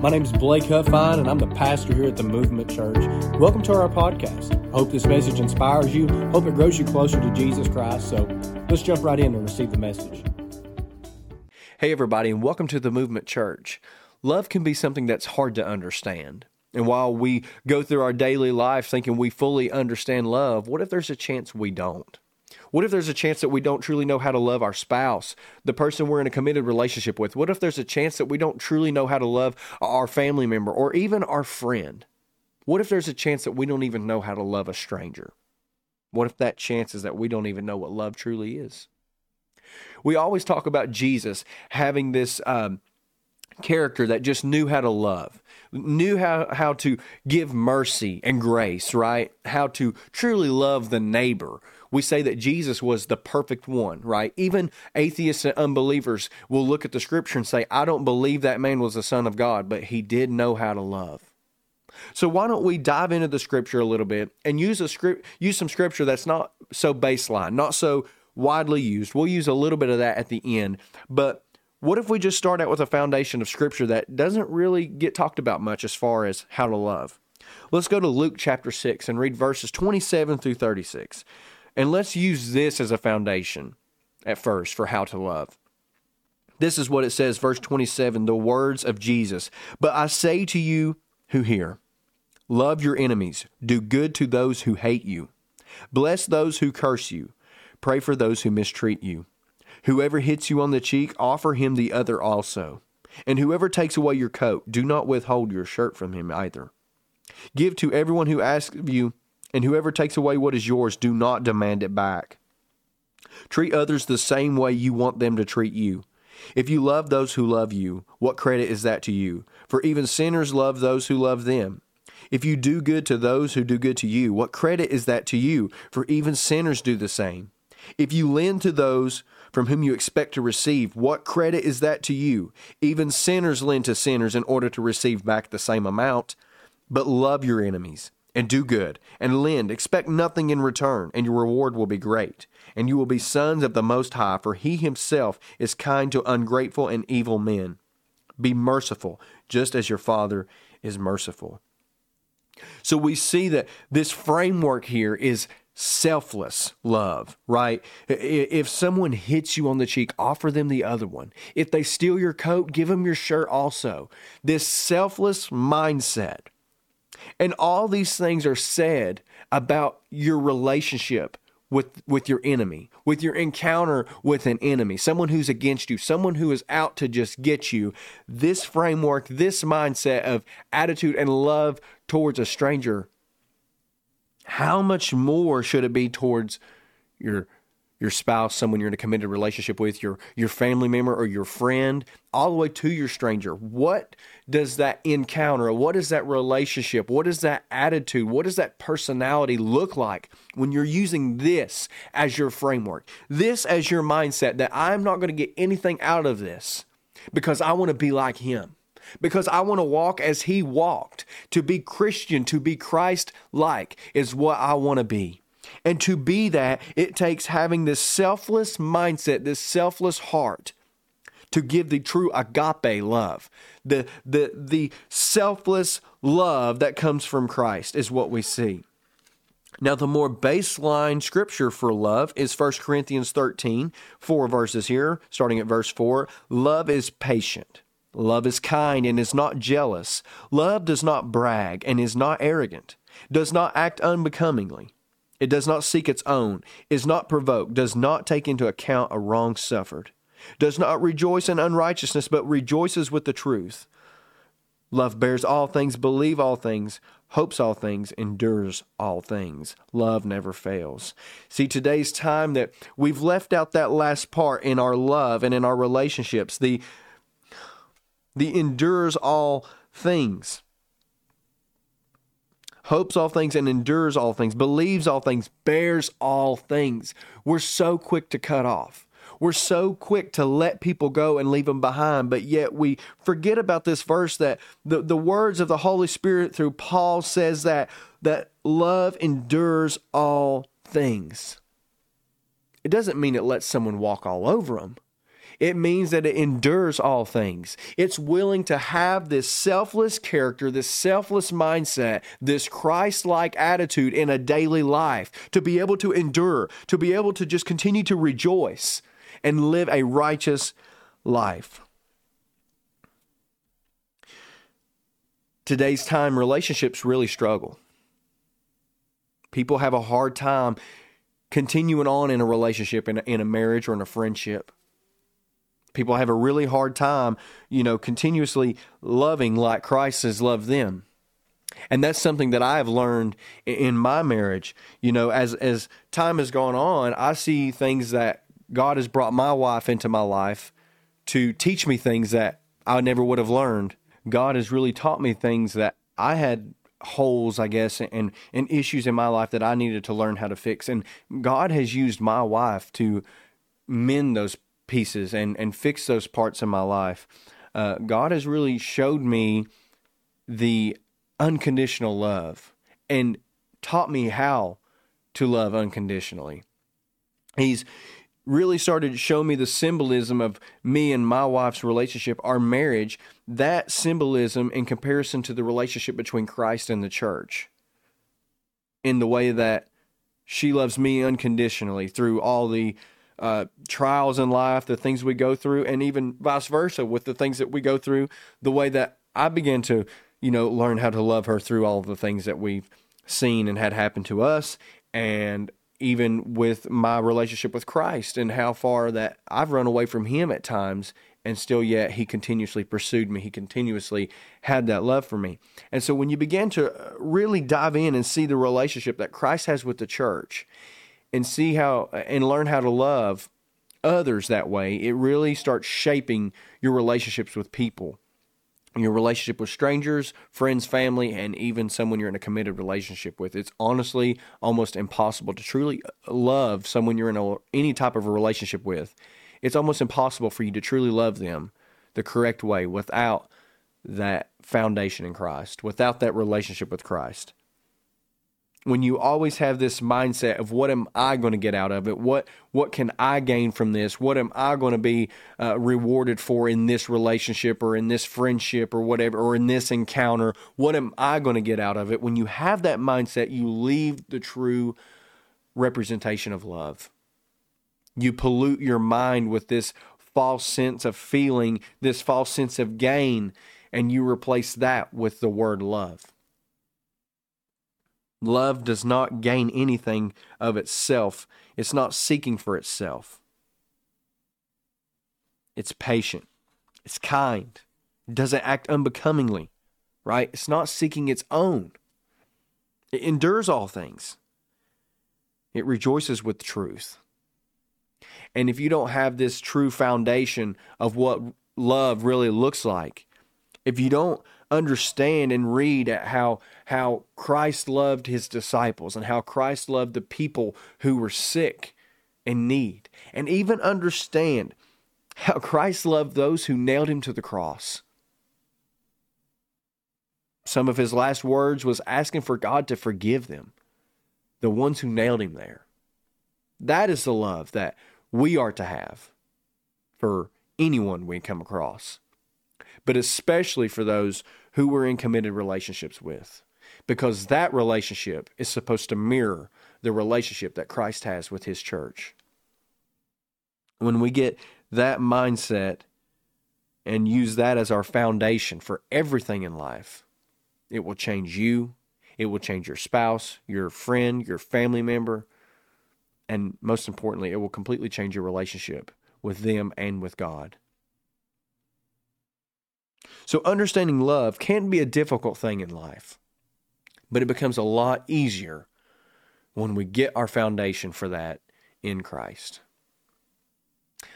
My name is Blake Huffine, and I'm the pastor here at the Movement Church. Welcome to our podcast. Hope this message inspires you. Hope it grows you closer to Jesus Christ. So let's jump right in and receive the message. Hey, everybody, and welcome to the Movement Church. Love can be something that's hard to understand. And while we go through our daily life thinking we fully understand love, what if there's a chance we don't? What if there's a chance that we don't truly know how to love our spouse, the person we're in a committed relationship with? What if there's a chance that we don't truly know how to love our family member or even our friend? What if there's a chance that we don't even know how to love a stranger? What if that chance is that we don't even know what love truly is? We always talk about Jesus having this um, character that just knew how to love, knew how, how to give mercy and grace, right? How to truly love the neighbor. We say that Jesus was the perfect one, right? Even atheists and unbelievers will look at the scripture and say, I don't believe that man was the Son of God, but he did know how to love. So why don't we dive into the scripture a little bit and use a script use some scripture that's not so baseline, not so widely used. We'll use a little bit of that at the end, but what if we just start out with a foundation of scripture that doesn't really get talked about much as far as how to love? Let's go to Luke chapter 6 and read verses 27 through 36. And let's use this as a foundation at first for how to love. This is what it says, verse 27, the words of Jesus. But I say to you who hear, love your enemies, do good to those who hate you, bless those who curse you, pray for those who mistreat you. Whoever hits you on the cheek, offer him the other also. And whoever takes away your coat, do not withhold your shirt from him either. Give to everyone who asks of you, and whoever takes away what is yours, do not demand it back. Treat others the same way you want them to treat you. If you love those who love you, what credit is that to you? For even sinners love those who love them. If you do good to those who do good to you, what credit is that to you? For even sinners do the same. If you lend to those from whom you expect to receive, what credit is that to you? Even sinners lend to sinners in order to receive back the same amount. But love your enemies and do good and lend. Expect nothing in return, and your reward will be great. And you will be sons of the Most High, for He Himself is kind to ungrateful and evil men. Be merciful, just as your Father is merciful. So we see that this framework here is selfless love, right? If someone hits you on the cheek, offer them the other one. If they steal your coat, give them your shirt also. This selfless mindset. And all these things are said about your relationship with with your enemy, with your encounter with an enemy, someone who's against you, someone who is out to just get you. This framework, this mindset of attitude and love towards a stranger how much more should it be towards your your spouse, someone you're in a committed relationship with, your your family member or your friend, all the way to your stranger. What does that encounter, what is that relationship, what is that attitude, what does that personality look like when you're using this as your framework, this as your mindset that I'm not going to get anything out of this because I want to be like him because I want to walk as he walked. To be Christian, to be Christ like is what I want to be. And to be that, it takes having this selfless mindset, this selfless heart to give the true agape love. The, the, the selfless love that comes from Christ is what we see. Now, the more baseline scripture for love is 1 Corinthians 13, four verses here, starting at verse 4. Love is patient. Love is kind and is not jealous. Love does not brag and is not arrogant, does not act unbecomingly. It does not seek its own, is not provoked, does not take into account a wrong suffered, does not rejoice in unrighteousness, but rejoices with the truth. Love bears all things, believes all things, hopes all things, endures all things. Love never fails. See, today's time that we've left out that last part in our love and in our relationships, the the endures all things, hopes all things, and endures all things, believes all things, bears all things. We're so quick to cut off. We're so quick to let people go and leave them behind, but yet we forget about this verse that the, the words of the Holy Spirit through Paul says that that love endures all things. It doesn't mean it lets someone walk all over them. It means that it endures all things. It's willing to have this selfless character, this selfless mindset, this Christ like attitude in a daily life, to be able to endure, to be able to just continue to rejoice and live a righteous life. Today's time, relationships really struggle. People have a hard time continuing on in a relationship, in a, in a marriage or in a friendship. People have a really hard time, you know, continuously loving like Christ has loved them. And that's something that I have learned in my marriage. You know, as as time has gone on, I see things that God has brought my wife into my life to teach me things that I never would have learned. God has really taught me things that I had holes, I guess, and and issues in my life that I needed to learn how to fix. And God has used my wife to mend those pieces and and fix those parts in my life. Uh, God has really showed me the unconditional love and taught me how to love unconditionally. He's really started to show me the symbolism of me and my wife's relationship, our marriage, that symbolism in comparison to the relationship between Christ and the church. In the way that she loves me unconditionally through all the uh, trials in life, the things we go through, and even vice versa with the things that we go through, the way that I began to, you know, learn how to love her through all the things that we've seen and had happen to us. And even with my relationship with Christ and how far that I've run away from Him at times, and still yet He continuously pursued me. He continuously had that love for me. And so when you begin to uh, really dive in and see the relationship that Christ has with the church, and see how and learn how to love others that way, it really starts shaping your relationships with people your relationship with strangers, friends, family, and even someone you're in a committed relationship with. It's honestly almost impossible to truly uh, love someone you're in a, any type of a relationship with. It's almost impossible for you to truly love them the correct way without that foundation in Christ, without that relationship with Christ when you always have this mindset of what am I going to get out of it? What what can I gain from this? What am I going to be uh, rewarded for in this relationship or in this friendship or whatever or in this encounter? What am I going to get out of it? When you have that mindset, you leave the true representation of love. You pollute your mind with this false sense of feeling, this false sense of gain, and you replace that with the word love. Love does not gain anything of itself, it's not seeking for itself. It's patient, it's kind, it doesn't act unbecomingly, right? It's not seeking its own. It endures all things, it rejoices with truth. And if you don't have this true foundation of what love really looks like, if you don't understand and read at how how Christ loved his disciples and how Christ loved the people who were sick and need and even understand how Christ loved those who nailed him to the cross. Some of his last words was asking for God to forgive them, the ones who nailed him there. That is the love that we are to have for anyone we come across but especially for those who we're in committed relationships with, because that relationship is supposed to mirror the relationship that Christ has with his church. When we get that mindset and use that as our foundation for everything in life, it will change you, it will change your spouse, your friend, your family member, and most importantly, it will completely change your relationship with them and with God. So, understanding love can be a difficult thing in life, but it becomes a lot easier when we get our foundation for that in Christ.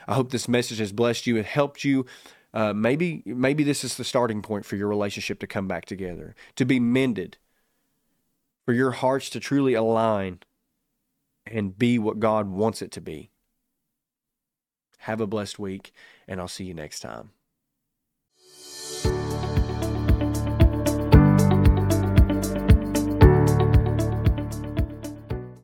I hope this message has blessed you and helped you. Uh, maybe, maybe this is the starting point for your relationship to come back together, to be mended, for your hearts to truly align and be what God wants it to be. Have a blessed week, and I'll see you next time.